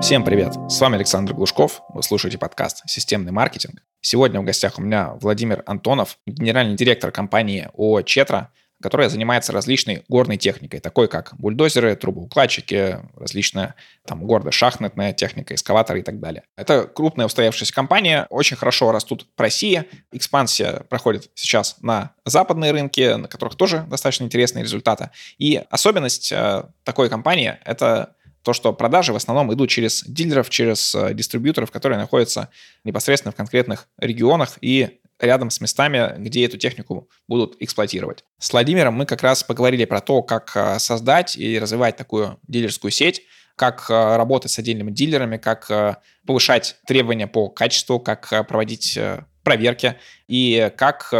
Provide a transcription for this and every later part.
Всем привет! С вами Александр Глушков. Вы слушаете подкаст «Системный маркетинг». Сегодня в гостях у меня Владимир Антонов, генеральный директор компании ООО «Четра», которая занимается различной горной техникой, такой как бульдозеры, трубоукладчики, различная там гордо-шахматная техника, эскаваторы и так далее. Это крупная устоявшаяся компания, очень хорошо растут в России. Экспансия проходит сейчас на западные рынки, на которых тоже достаточно интересные результаты. И особенность э, такой компании — это то, что продажи в основном идут через дилеров, через э, дистрибьюторов, которые находятся непосредственно в конкретных регионах и рядом с местами, где эту технику будут эксплуатировать. С Владимиром мы как раз поговорили про то, как э, создать и развивать такую дилерскую сеть, как э, работать с отдельными дилерами, как повышать требования по качеству, как проводить проверки и как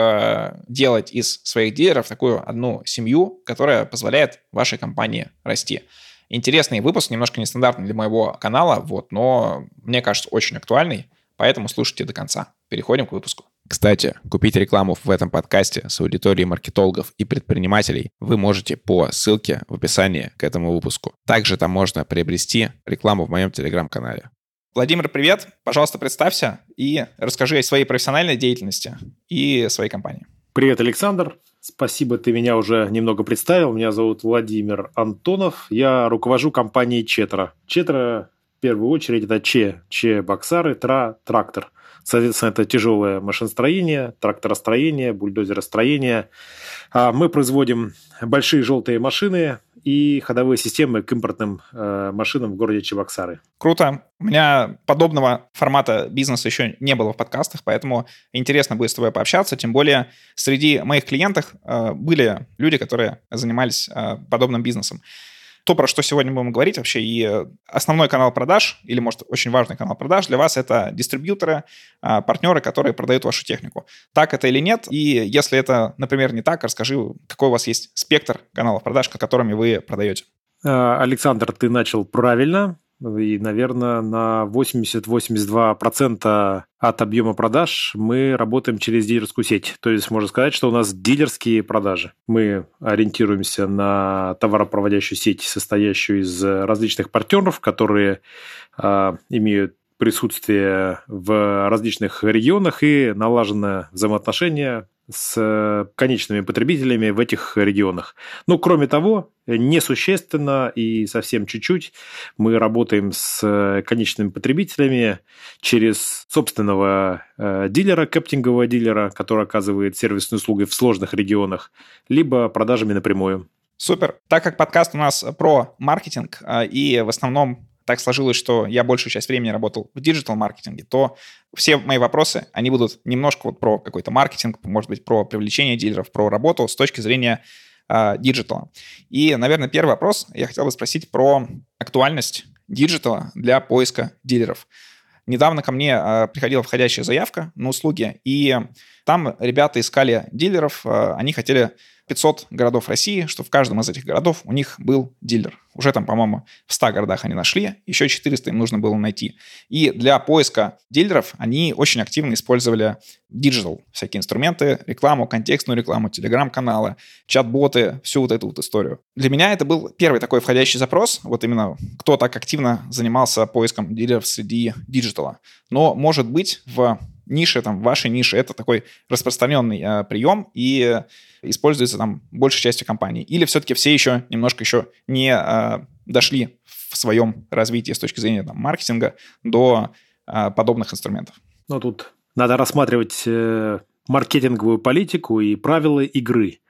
делать из своих дилеров такую одну семью, которая позволяет вашей компании расти. Интересный выпуск, немножко нестандартный для моего канала, вот, но мне кажется очень актуальный, поэтому слушайте до конца. Переходим к выпуску. Кстати, купить рекламу в этом подкасте с аудиторией маркетологов и предпринимателей вы можете по ссылке в описании к этому выпуску. Также там можно приобрести рекламу в моем телеграм-канале. Владимир, привет. Пожалуйста, представься и расскажи о своей профессиональной деятельности и своей компании. Привет, Александр. Спасибо, ты меня уже немного представил. Меня зовут Владимир Антонов. Я руковожу компанией Четра. Четра в первую очередь это Че, Че Боксары, Тра, Трактор. Соответственно, это тяжелое машиностроение, тракторостроение, бульдозеростроение. А мы производим большие желтые машины и ходовые системы к импортным э, машинам в городе Чебоксары. Круто. У меня подобного формата бизнеса еще не было в подкастах, поэтому интересно будет с тобой пообщаться. Тем более среди моих клиентов э, были люди, которые занимались э, подобным бизнесом то, про что сегодня будем говорить вообще, и э, основной канал продаж, или, может, очень важный канал продаж для вас — это дистрибьюторы, а, партнеры, которые продают вашу технику. Так это или нет? И если это, например, не так, расскажи, какой у вас есть спектр каналов продаж, которыми вы продаете. А, Александр, ты начал правильно и, наверное, на 80-82% от объема продаж мы работаем через дилерскую сеть. То есть можно сказать, что у нас дилерские продажи. Мы ориентируемся на товаропроводящую сеть, состоящую из различных партнеров, которые э, имеют присутствие в различных регионах и налаженное взаимоотношение с конечными потребителями в этих регионах. Ну, кроме того, несущественно и совсем чуть-чуть мы работаем с конечными потребителями через собственного э, дилера, кептингового дилера, который оказывает сервисную услугу в сложных регионах, либо продажами напрямую. Супер. Так как подкаст у нас про маркетинг, э, и в основном так сложилось, что я большую часть времени работал в digital-маркетинге, то все мои вопросы, они будут немножко вот про какой-то маркетинг, может быть, про привлечение дилеров, про работу с точки зрения а, digital 'а. И, наверное, первый вопрос я хотел бы спросить про актуальность digital 'а для поиска дилеров. Недавно ко мне э, приходила входящая заявка на услуги, и там ребята искали дилеров, э, они хотели 500 городов России, что в каждом из этих городов у них был дилер. Уже там, по-моему, в 100 городах они нашли, еще 400 им нужно было найти. И для поиска дилеров они очень активно использовали digital, всякие инструменты, рекламу, контекстную рекламу, телеграм-каналы, чат-боты, всю вот эту вот историю. Для меня это был первый такой входящий запрос, вот именно кто так активно занимался поиском дилеров среди digital 'а. Но, может быть, в нише, там, в вашей нише, это такой распространенный э, прием и используется там большей частью компаний. Или все-таки все еще немножко еще не э, дошли в своем развитии с точки зрения там, маркетинга до э, подобных инструментов? Ну, тут надо рассматривать э, маркетинговую политику и правила игры.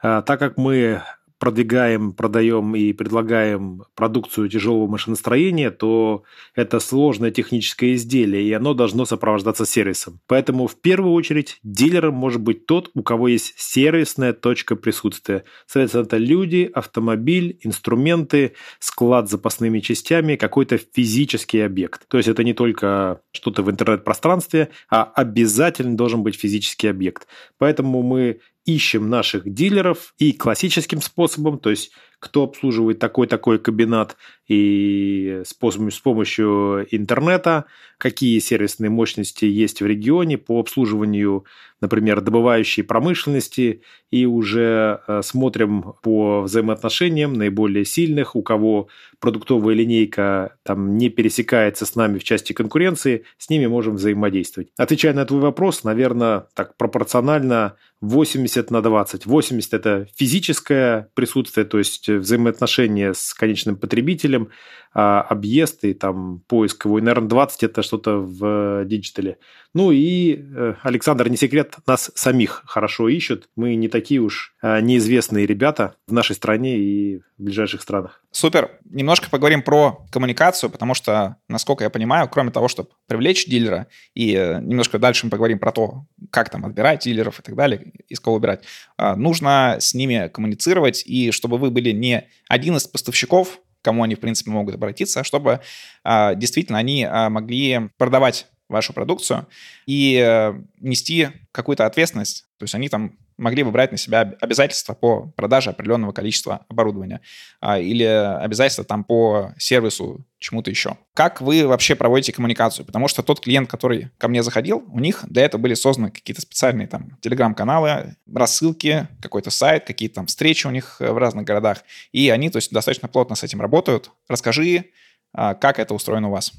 А, так как мы продвигаем, продаем и предлагаем продукцию тяжелого машиностроения, то это сложное техническое изделие, и оно должно сопровождаться сервисом. Поэтому в первую очередь дилером может быть тот, у кого есть сервисная точка присутствия. Соответственно, это люди, автомобиль, инструменты, склад с запасными частями, какой-то физический объект. То есть это не только что-то в интернет-пространстве, а обязательно должен быть физический объект. Поэтому мы ищем наших дилеров и классическим способом, то есть кто обслуживает такой-такой кабинет и с, с помощью интернета, какие сервисные мощности есть в регионе по обслуживанию, например, добывающей промышленности, и уже э, смотрим по взаимоотношениям наиболее сильных, у кого продуктовая линейка там не пересекается с нами в части конкуренции, с ними можем взаимодействовать. Отвечая на твой вопрос, наверное, так пропорционально 80 на 20. 80 – это физическое присутствие, то есть взаимоотношения с конечным потребителем, а объезд и там поиск его. И, наверное, 20 – это что-то в digital 'е. Ну и, э, Александр, не секрет, нас самих хорошо ищут. Мы не такие уж э, неизвестные ребята в нашей стране и в ближайших странах. Супер. Немножко поговорим про коммуникацию, потому что, насколько я понимаю, кроме того, чтобы привлечь дилера, и э, немножко дальше мы поговорим про то, как там отбирать дилеров и так далее, из кого выбирать, нужно с ними коммуницировать, и чтобы вы были не один из поставщиков, кому они, в принципе, могут обратиться, чтобы действительно они могли продавать вашу продукцию и э, нести какую-то ответственность. То есть они там могли бы брать на себя обязательства по продаже определенного количества оборудования а, или обязательства там по сервису, чему-то еще. Как вы вообще проводите коммуникацию? Потому что тот клиент, который ко мне заходил, у них до этого были созданы какие-то специальные там телеграм-каналы, рассылки, какой-то сайт, какие-то там встречи у них э, в разных городах. И они, то есть, достаточно плотно с этим работают. Расскажи, а, как это устроено у вас?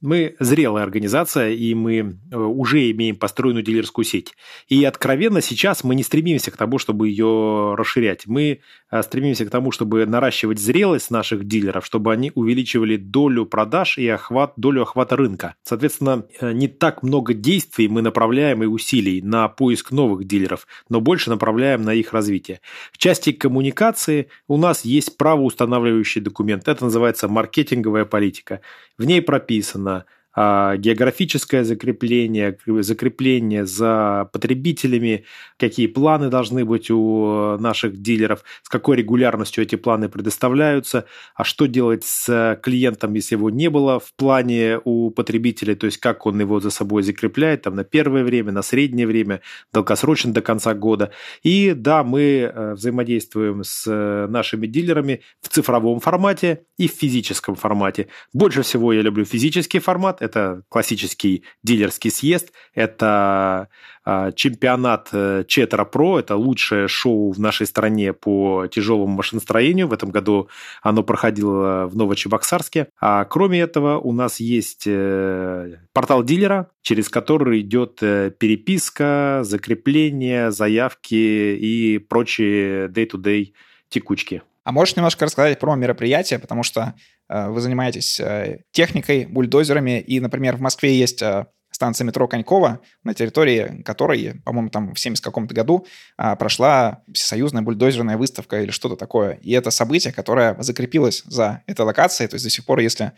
Мы зрелая организация, и мы э, уже имеем построенную дилерскую сеть. И откровенно сейчас мы не стремимся к тому, чтобы ее расширять. Мы э, стремимся к тому, чтобы наращивать зрелость наших дилеров, чтобы они увеличивали долю продаж и охват, долю охвата рынка. Соответственно, э, не так много действий мы направляем и усилий на поиск новых дилеров, но больше направляем на их развитие. В части коммуникации у нас есть правоустанавливающий документ. Это называется маркетинговая политика. В ней прописано а, географическое закрепление, закрепление за потребителями, какие планы должны быть у наших дилеров, с какой регулярностью эти планы предоставляются, а что делать с клиентом, если его не было в плане у потребителя, то есть как он его за собой закрепляет там, на первое время, на среднее время, долгосрочно до конца года. И да, мы э, взаимодействуем с нашими дилерами в цифровом формате и в физическом формате. Больше всего я люблю физический формат, это классический дилерский съезд, это э, чемпионат э, Четра Про, это лучшее шоу в нашей стране по тяжелому машиностроению. В этом году оно проходило в Новочебоксарске. А кроме этого у нас есть э, портал дилера, через который идет э, переписка, закрепление, заявки и прочие day-to-day текучки. А можешь немножко рассказать про мероприятие, потому что э, вы занимаетесь э, техникой, бульдозерами, и, например, в Москве есть э, станция метро Конькова, на территории которой, по-моему, там в 70 каком-то году прошла всесоюзная бульдозерная выставка или что-то такое. И это событие, которое закрепилось за этой локацией. То есть до сих пор, если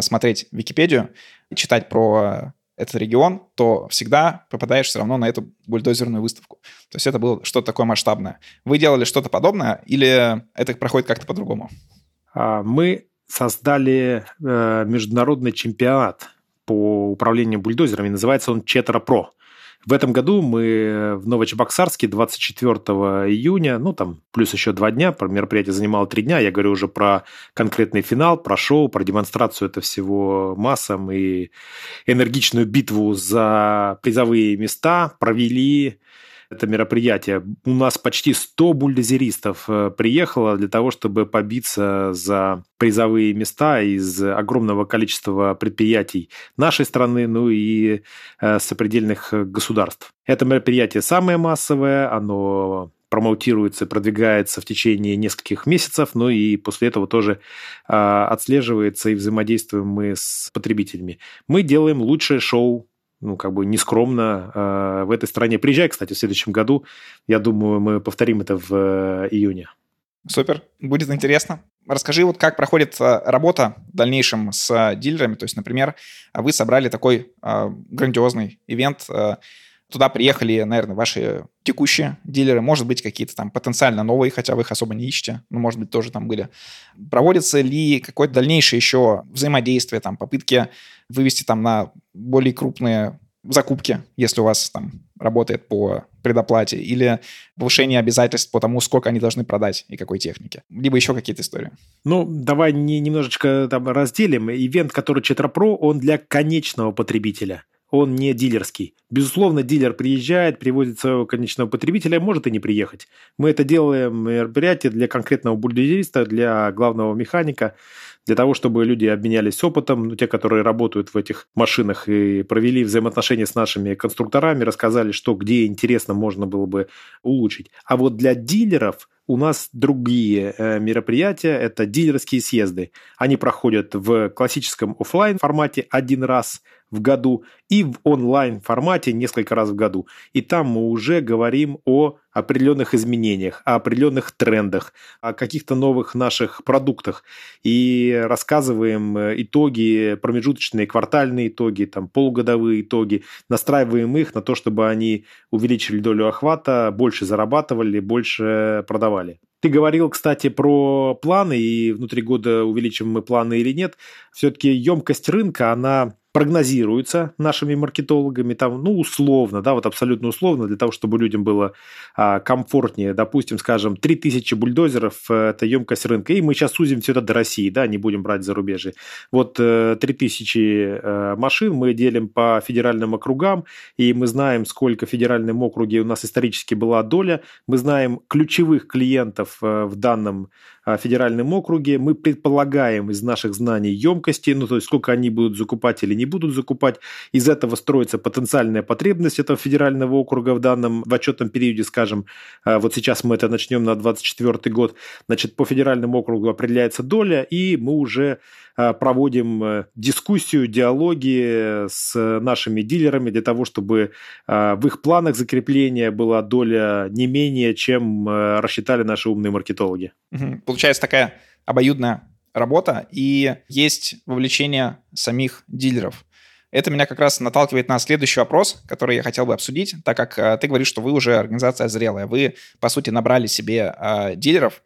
смотреть Википедию и читать про этот регион, то всегда попадаешь все равно на эту бульдозерную выставку. То есть это было что-то такое масштабное. Вы делали что-то подобное или это проходит как-то по-другому? А, мы создали э, международный чемпионат по управлению бульдозерами. Называется он Четра Про. В этом году мы в Новочебоксарске 24 июня, ну там плюс еще два дня, мероприятие занимало три дня, я говорю уже про конкретный финал, про шоу, про демонстрацию это всего массам и энергичную битву за призовые места провели это мероприятие. У нас почти 100 бульдозеристов э, приехало для того, чтобы побиться за призовые места из огромного количества предприятий нашей страны, ну и э, сопредельных государств. Это мероприятие самое массовое, оно промоутируется, продвигается в течение нескольких месяцев, ну и после этого тоже э, отслеживается и взаимодействуем мы с потребителями. Мы делаем лучшее шоу ну, как бы нескромно э, в этой стране. Приезжай, кстати, в следующем году. Я думаю, мы повторим это в э, июне. Супер, будет интересно. Расскажи, вот как проходит э, работа в дальнейшем с дилерами. То есть, например, вы собрали такой э, грандиозный ивент, э, туда приехали, наверное, ваши текущие дилеры, может быть, какие-то там потенциально новые, хотя вы их особо не ищете, но, может быть, тоже там были. Проводится ли какое-то дальнейшее еще взаимодействие, там, попытки вывести там на более крупные закупки, если у вас там работает по предоплате, или повышение обязательств по тому, сколько они должны продать и какой техники, либо еще какие-то истории. Ну, давай не, немножечко там разделим. Ивент, который Четра Pro, он для конечного потребителя он не дилерский. Безусловно, дилер приезжает, привозит своего конечного потребителя, может и не приехать. Мы это делаем мероприятие для конкретного бульдозериста, для главного механика, для того, чтобы люди обменялись опытом, ну, те, которые работают в этих машинах и провели взаимоотношения с нашими конструкторами, рассказали, что где интересно можно было бы улучшить. А вот для дилеров у нас другие э, мероприятия, это дилерские съезды. Они проходят в классическом офлайн формате один раз в году и в онлайн формате несколько раз в году. И там мы уже говорим о определенных изменениях, о определенных трендах, о каких-то новых наших продуктах и рассказываем э, итоги, промежуточные квартальные итоги, там полугодовые итоги, настраиваем их на то, чтобы они увеличили долю охвата, больше зарабатывали, больше продавали. Ты говорил, кстати, про планы, и внутри года увеличим мы планы или нет. Все-таки емкость рынка, она прогнозируется нашими маркетологами, там, ну, условно, да, вот абсолютно условно, для того, чтобы людям было а, комфортнее, допустим, скажем, 3000 бульдозеров э, – это емкость рынка, и мы сейчас сузим все это до России, да, не будем брать зарубежье. Вот 3000 э, э, машин мы делим по федеральным округам, и мы знаем, сколько в федеральном округе у нас исторически была доля, мы знаем ключевых клиентов в данном федеральном округе, мы предполагаем из наших знаний емкости, ну, то есть сколько они будут закупать или не будут закупать. Из этого строится потенциальная потребность этого федерального округа в данном, в отчетном периоде, скажем, а, вот сейчас мы это начнем на 24 год, значит, по федеральному округу определяется доля, и мы уже а, проводим э, дискуссию, диалоги с нашими дилерами для того, чтобы в их планах закрепления была доля не менее, чем э, рассчитали наши умные маркетологи. Получается такая обоюдная работа, и есть вовлечение самих дилеров. Это меня как раз наталкивает на следующий вопрос, который я хотел бы обсудить, так как э, ты говоришь, что вы уже организация зрелая. Вы, по сути, набрали себе э, дилеров.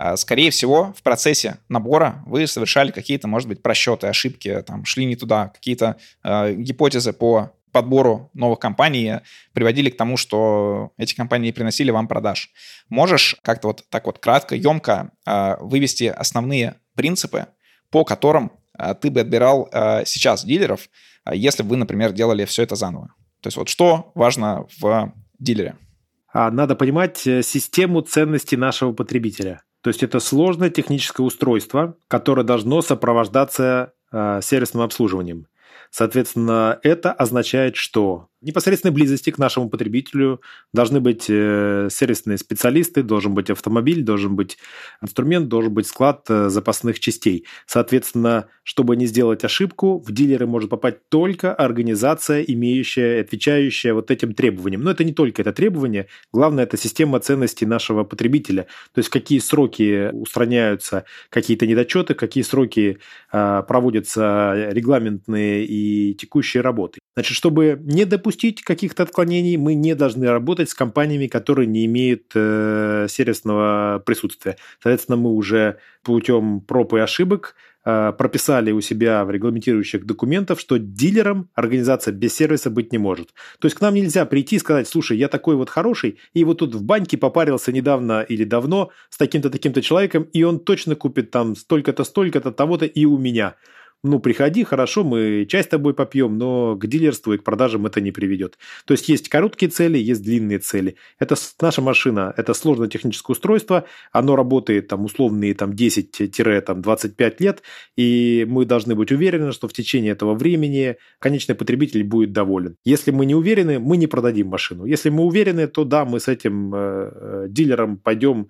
Э, скорее всего, в процессе набора вы совершали какие-то, может быть, просчеты, ошибки, там, шли не туда, какие-то э, гипотезы по подбору новых компаний приводили к тому, что эти компании приносили вам продаж. Можешь как-то вот так вот кратко, емко э, вывести основные принципы, по которым э, ты бы отбирал э, сейчас дилеров, э, если бы вы, например, делали все это заново. То есть вот что важно в дилере? А, надо понимать систему ценностей нашего потребителя. То есть это сложное техническое устройство, которое должно сопровождаться сервисным обслуживанием. Соответственно, это означает, что непосредственной близости к нашему потребителю должны быть э, сервисные специалисты, должен быть автомобиль, должен быть инструмент, должен быть склад э, запасных частей. Соответственно, чтобы не сделать ошибку, в дилеры может попасть только организация, имеющая, отвечающая вот этим требованиям. Но это не только это требование, главное это система ценностей нашего потребителя. То есть какие сроки устраняются какие-то недочеты, какие сроки э, проводятся регламентные и текущие работы. Значит, чтобы не допустить допустить каких-то отклонений, мы не должны работать с компаниями, которые не имеют э, сервисного присутствия. Соответственно, мы уже путем проб и ошибок э, прописали у себя в регламентирующих документах, что дилером организация без сервиса быть не может. То есть к нам нельзя прийти и сказать, слушай, я такой вот хороший, и вот тут в баньке попарился недавно или давно с таким-то таким-то человеком, и он точно купит там столько-то, столько-то, того-то и у меня ну, приходи, хорошо, мы чай с тобой попьем, но к дилерству и к продажам это не приведет. То есть есть короткие цели, есть длинные цели. Это наша машина, это сложное техническое устройство, оно работает там условные там 10-25 лет, и мы должны быть уверены, что в течение этого времени конечный потребитель будет доволен. Если мы не уверены, мы не продадим машину. Если мы уверены, то да, мы с этим э, э дилером пойдем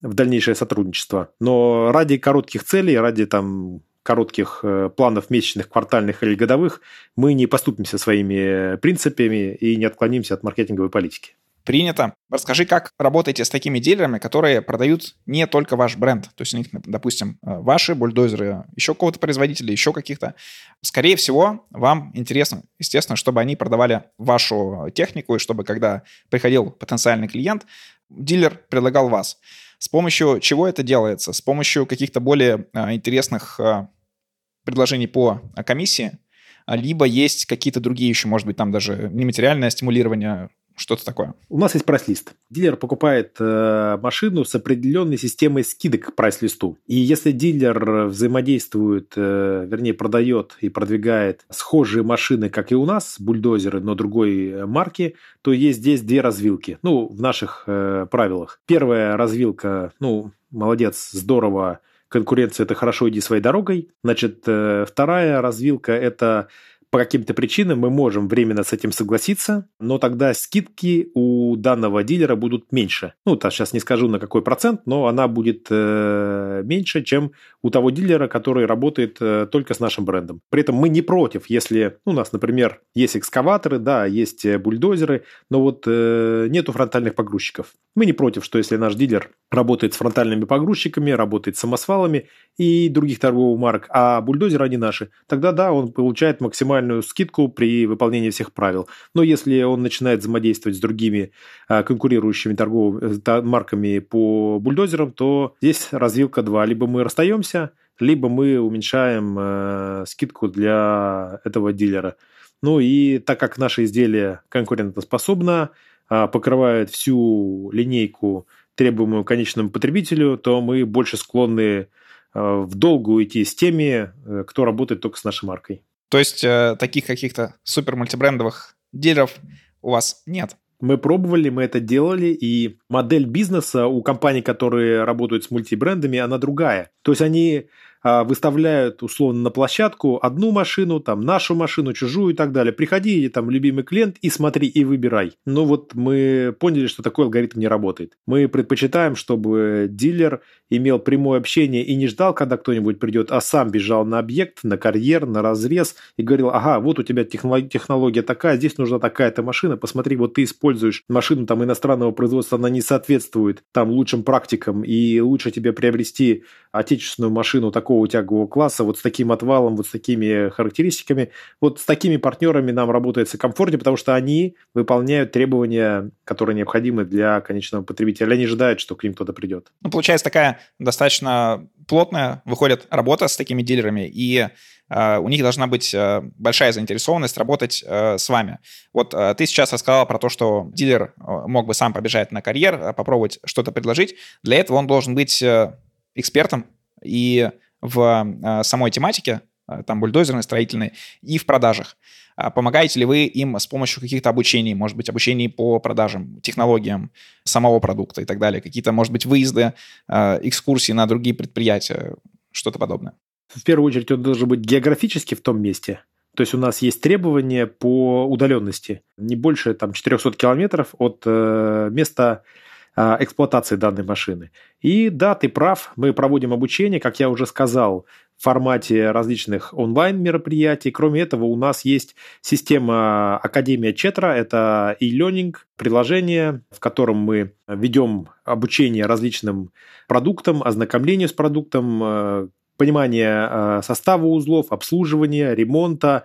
в дальнейшее сотрудничество. Но ради коротких целей, ради там коротких э, планов месячных, квартальных или годовых, мы не поступимся своими принципами и не отклонимся от маркетинговой политики. Принято. Расскажи, как работаете с такими дилерами, которые продают не только ваш бренд. То есть у них, допустим, э, ваши бульдозеры, еще кого-то производителя, еще каких-то. Скорее всего, вам интересно, естественно, чтобы они продавали вашу технику, и чтобы, когда приходил потенциальный клиент, дилер предлагал вас. С помощью чего это делается? С помощью каких-то более интересных предложений по комиссии, либо есть какие-то другие еще, может быть, там даже нематериальное стимулирование, что-то такое. У нас есть прайс-лист. Дилер покупает э, машину с определенной системой скидок к прайс-листу. И если дилер взаимодействует, э, вернее, продает и продвигает схожие машины, как и у нас, бульдозеры, но другой марки, то есть здесь две развилки. Ну, в наших э, правилах. Первая развилка, ну, молодец, здорово, конкуренция – это хорошо, иди своей дорогой. Значит, э, вторая развилка – это по каким-то причинам мы можем временно с этим согласиться, но тогда скидки у данного дилера будут меньше. Ну, так сейчас не скажу на какой процент, но она будет э, меньше, чем у того дилера, который работает э, только с нашим брендом. При этом мы не против, если ну, у нас, например, есть экскаваторы, да, есть э, бульдозеры, но вот э, нету фронтальных погрузчиков. Мы не против, что если наш дилер работает с фронтальными погрузчиками, работает с самосвалами и других торговых марок, а бульдозеры они наши, тогда да, он получает максимальную скидку при выполнении всех правил. Но если он начинает взаимодействовать с другими а, конкурирующими торговыми э, марками по бульдозерам, то здесь развилка 2. Либо мы расстаемся, либо мы уменьшаем э, скидку для этого дилера. Ну и так как наше изделие конкурентоспособно, покрывает всю линейку требуемую конечному потребителю, то мы больше склонны э, в долгу идти с теми, э, кто работает только с нашей маркой. То есть э, таких каких-то супер мультибрендовых дилеров у вас нет? Мы пробовали, мы это делали, и модель бизнеса у компаний, которые работают с мультибрендами, она другая. То есть они а, выставляют условно на площадку одну машину, там нашу машину, чужую и так далее. Приходи, там, любимый клиент и смотри, и выбирай. Но вот мы поняли, что такой алгоритм не работает. Мы предпочитаем, чтобы дилер имел прямое общение и не ждал, когда кто-нибудь придет, а сам бежал на объект, на карьер, на разрез и говорил, ага, вот у тебя технология такая, здесь нужна такая-то машина, посмотри, вот ты используешь машину там иностранного производства, она не соответствует там лучшим практикам, и лучше тебе приобрести отечественную машину такого такого тягового класса, вот с таким отвалом, вот с такими характеристиками. Вот с такими партнерами нам работается комфортнее, потому что они выполняют требования, которые необходимы для конечного потребителя. Они ожидают, что к ним кто-то придет. Ну, получается такая достаточно плотная выходит работа с такими дилерами, и Uh, у них должна быть uh, большая заинтересованность работать uh, с вами. Вот ты сейчас рассказал про то, что дилер мог бы сам побежать на карьер, попробовать что-то предложить. Для этого он должен быть экспертом и в э, самой тематике, э, там бульдозерной, строительной, и в продажах. А помогаете ли вы им с помощью каких-то обучений, может быть, обучений по продажам, технологиям самого продукта и так далее, какие-то, может быть, выезды, экскурсии на другие предприятия, что-то подобное? В первую очередь он должен быть географически в том месте, то есть у нас есть требования по удаленности, не больше там 400 километров от э, места а, эксплуатации данной машины. И да, ты прав, мы проводим обучение, как я уже сказал, в формате различных онлайн-мероприятий. Кроме этого, у нас есть система Академия Четра, это e-learning, приложение, в котором мы ведем обучение различным продуктам, ознакомлению с продуктом, э, понимание э, состава узлов, обслуживания, ремонта,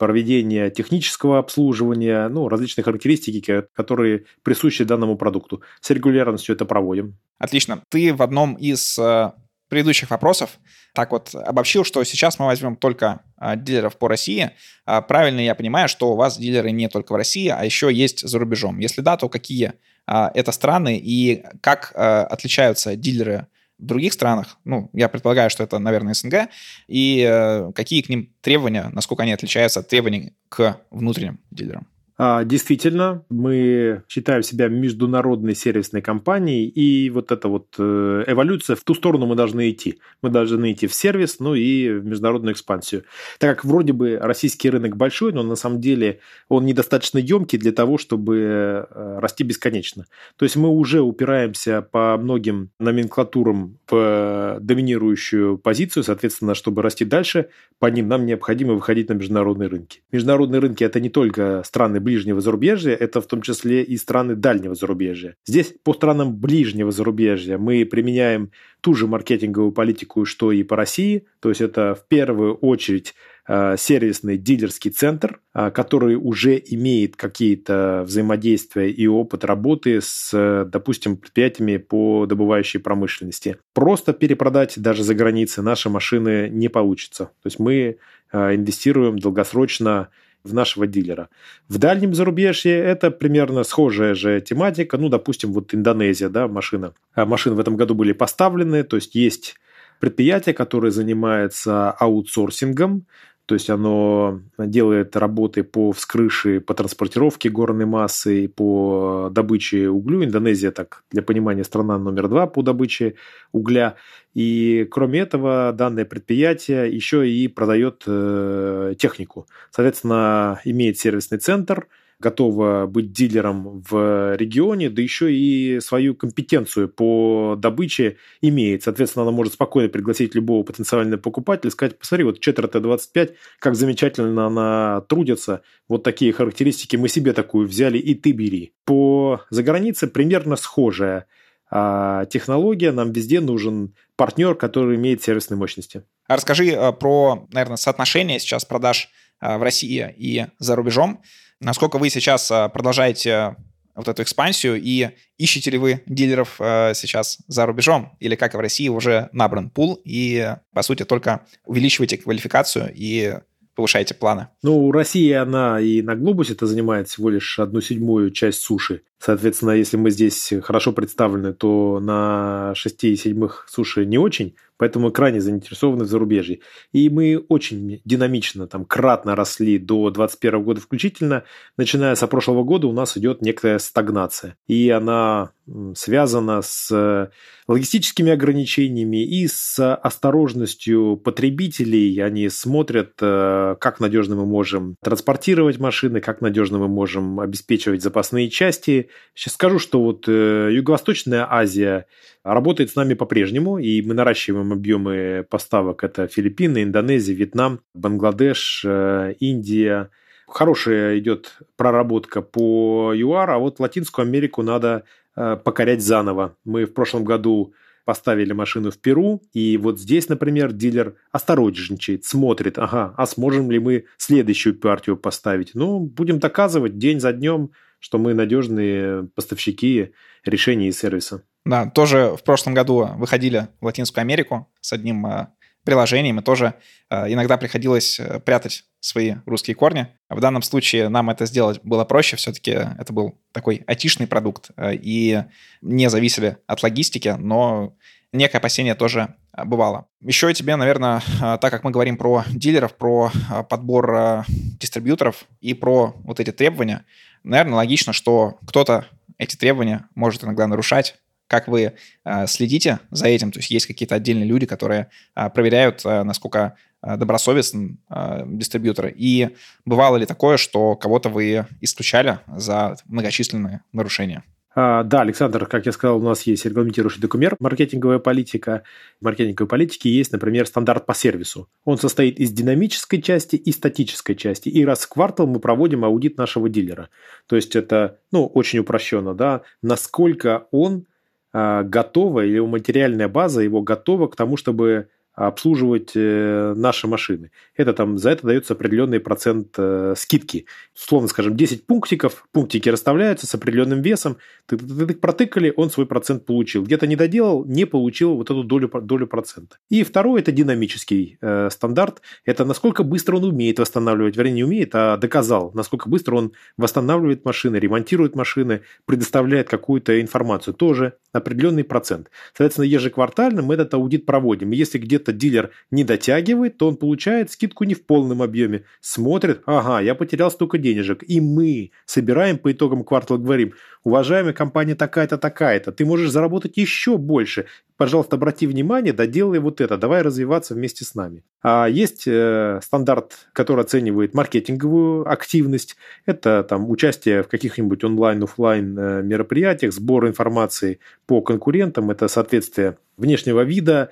проведения технического обслуживания, ну, различные характеристики, которые присущи данному продукту. С регулярностью это проводим. Отлично. Ты в одном из э, предыдущих вопросов так вот обобщил, что сейчас мы возьмем только э, дилеров по России. Э, правильно я понимаю, что у вас дилеры не только в России, а еще есть за рубежом. Если да, то какие это страны и как отличаются дилеры в других странах, ну, я предполагаю, что это, наверное, СНГ, и э, какие к ним требования, насколько они отличаются от требований к внутренним дилерам? А, действительно, мы считаем себя международной сервисной компанией, и вот эта вот э, эволюция, в ту сторону мы должны идти. Мы должны идти в сервис, ну и в международную экспансию. Так как вроде бы российский рынок большой, но на самом деле он недостаточно емкий для того, чтобы э, расти бесконечно. То есть мы уже упираемся по многим номенклатурам в доминирующую позицию, соответственно, чтобы расти дальше, по ним нам необходимо выходить на международные рынки. Международные рынки – это не только страны ближнего зарубежья, это в том числе и страны дальнего зарубежья. Здесь по странам ближнего зарубежья мы применяем ту же маркетинговую политику, что и по России. То есть это в первую очередь э, сервисный дилерский центр, э, который уже имеет какие-то взаимодействия и опыт работы с, допустим, предприятиями по добывающей промышленности. Просто перепродать даже за границей наши машины не получится. То есть мы инвестируем долгосрочно в нашего дилера. В дальнем зарубежье это примерно схожая же тематика. Ну, допустим, вот Индонезия, да, машина. А машины в этом году были поставлены, то есть есть предприятие, которое занимается аутсорсингом, то есть оно делает работы по вскрыше, по транспортировке горной массы, по добыче углю. Индонезия, так для понимания, страна номер два по добыче угля. И кроме этого, данное предприятие еще и продает э, технику. Соответственно, имеет сервисный центр – готова быть дилером в регионе, да еще и свою компетенцию по добыче имеет. Соответственно, она может спокойно пригласить любого потенциального покупателя, сказать, посмотри, вот Четвер Т-25, как замечательно она трудится, вот такие характеристики, мы себе такую взяли, и ты бери. По загранице примерно схожая а технология, нам везде нужен партнер, который имеет сервисные мощности. А расскажи э, про, наверное, соотношение сейчас продаж э, в России и за рубежом. Насколько вы сейчас а, продолжаете вот эту экспансию и ищете ли вы дилеров э, сейчас за рубежом или как в России уже набран пул и по сути только увеличиваете квалификацию и повышаете планы? Ну, у России она и на глобусе это занимает всего лишь одну седьмую часть суши. Соответственно, если мы здесь хорошо представлены, то на шести седьмых суши не очень. Поэтому мы крайне заинтересованы в зарубежье. И мы очень динамично, там, кратно росли до 2021 года включительно. Начиная с прошлого года у нас идет некая стагнация. И она связана с логистическими ограничениями и с осторожностью потребителей. Они смотрят, э, как надежно мы можем транспортировать машины, как надежно мы можем обеспечивать запасные части. Сейчас скажу, что вот э, Юго-Восточная Азия работает с нами по-прежнему, и мы наращиваем объемы поставок. Это Филиппины, Индонезия, Вьетнам, Бангладеш, э, Индия. Хорошая идет проработка по ЮАР, а вот Латинскую Америку надо э, покорять заново. Мы в прошлом году поставили машину в Перу, и вот здесь, например, дилер осторожничает, смотрит, ага, а сможем ли мы следующую партию поставить? Ну, будем доказывать день за днем, что мы надежные поставщики решений и сервиса. Да, тоже в прошлом году выходили в Латинскую Америку с одним э, приложением, и тоже э, иногда приходилось э, прятать свои русские корни. В данном случае нам это сделать было проще, все-таки это был такой атишный продукт, и не зависели от логистики, но некое опасение тоже бывало. Еще тебе, наверное, так как мы говорим про дилеров, про подбор дистрибьюторов и про вот эти требования, наверное, логично, что кто-то эти требования может иногда нарушать, как вы э, следите за этим? То есть есть какие-то отдельные люди, которые э, проверяют, э, насколько добросовестен дистрибьютор. И бывало ли такое, что кого-то вы исключали за многочисленные нарушения? А, да, Александр, как я сказал, у нас есть регламентирующий документ маркетинговая политика. В маркетинговой политике есть, например, стандарт по сервису. Он состоит из динамической части и статической части. И раз в квартал мы проводим аудит нашего дилера. То есть это, ну, очень упрощенно, да, насколько он а, готова, или материальная база его готова к тому, чтобы обслуживать э, наши машины. Это там, за это дается определенный процент э, скидки. Условно скажем, 10 пунктиков, пунктики расставляются с определенным весом, ты, ты, ты протыкали, он свой процент получил. Где-то не доделал, не получил вот эту долю, долю процента. И второй – это динамический э, стандарт. Это насколько быстро он умеет восстанавливать, вернее, не умеет, а доказал, насколько быстро он восстанавливает машины, ремонтирует машины, предоставляет какую-то информацию. Тоже определенный процент. Соответственно, ежеквартально мы этот аудит проводим. Если где-то где дилер не дотягивает, то он получает скидку не в полном объеме. Смотрит, ага, я потерял столько денежек. И мы собираем по итогам квартала, говорим, уважаемая компания такая-то, такая-то, ты можешь заработать еще больше. Пожалуйста, обрати внимание, доделай вот это, давай развиваться вместе с нами. А есть э, стандарт, который оценивает маркетинговую активность. Это там участие в каких-нибудь онлайн-офлайн э, мероприятиях, сбор информации по конкурентам, это соответствие внешнего вида,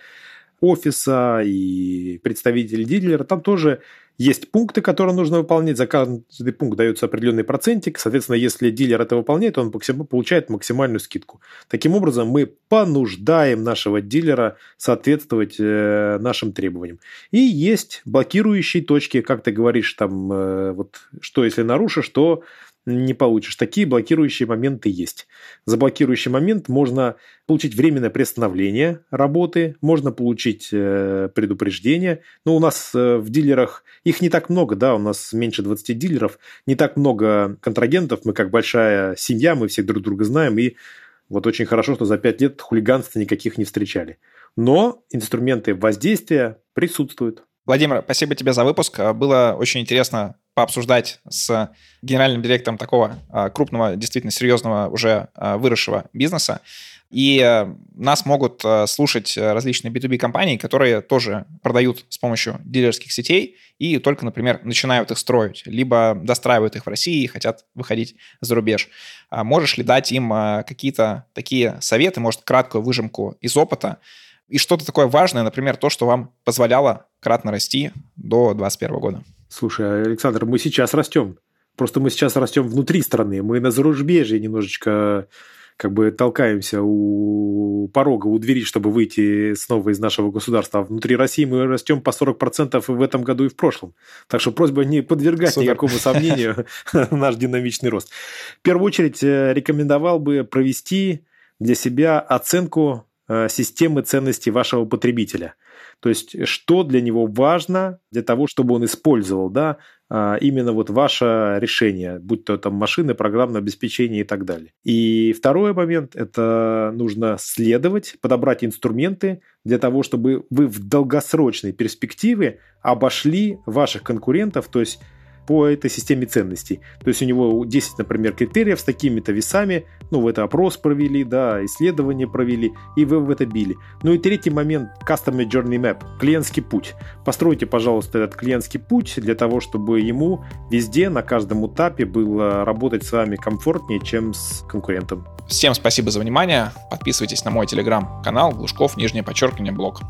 офиса и представителей дилера, там тоже есть пункты, которые нужно выполнять. За каждый пункт дается определенный процентик. Соответственно, если дилер это выполняет, он получает максимальную скидку. Таким образом, мы понуждаем нашего дилера соответствовать э, нашим требованиям. И есть блокирующие точки, как ты говоришь, там, э, вот, что если нарушишь, то не получишь. Такие блокирующие моменты есть. За блокирующий момент можно получить временное приостановление работы, можно получить э, предупреждение. Но у нас э, в дилерах, их не так много, да, у нас меньше 20 дилеров, не так много контрагентов, мы как большая семья, мы все друг друга знаем, и вот очень хорошо, что за 5 лет хулиганства никаких не встречали. Но инструменты воздействия присутствуют. Владимир, спасибо тебе за выпуск. Было очень интересно пообсуждать с генеральным директором такого а, крупного, действительно серьезного, уже а, выросшего бизнеса. И э, нас могут э, слушать различные B2B компании, которые тоже продают с помощью дилерских сетей и только, например, начинают их строить, либо достраивают их в России и хотят выходить за рубеж. А можешь ли дать им какие-то такие советы, может, краткую выжимку из опыта, и что-то такое важное, например, то, что вам позволяло кратно расти до 2021 года? Слушай, Александр, мы сейчас растем. Просто мы сейчас растем внутри страны. Мы на зарубежье немножечко как бы толкаемся у порога, у двери, чтобы выйти снова из нашего государства. А внутри России мы растем по 40% и в этом году, и в прошлом. Так что просьба не подвергать Супер. никакому сомнению наш динамичный рост. В первую очередь э, рекомендовал бы провести для себя оценку э, системы ценностей вашего потребителя – то есть, что для него важно для того, чтобы он использовал, да, а, именно вот ваше решение, будь то там машины, программное обеспечение и так далее. И второй момент – это нужно следовать, подобрать инструменты для того, чтобы вы в долгосрочной перспективе обошли ваших конкурентов, то есть по этой системе ценностей. То есть у него 10, например, критериев с такими-то весами, ну, в это опрос провели, да, исследование провели, и вы в это били. Ну и третий момент – Customer Journey Map, клиентский путь. Постройте, пожалуйста, этот клиентский путь для того, чтобы ему везде, на каждом этапе было работать с вами комфортнее, чем с конкурентом. Всем спасибо за внимание. Подписывайтесь на мой телеграм-канал Глушков, нижнее подчеркивание, блог.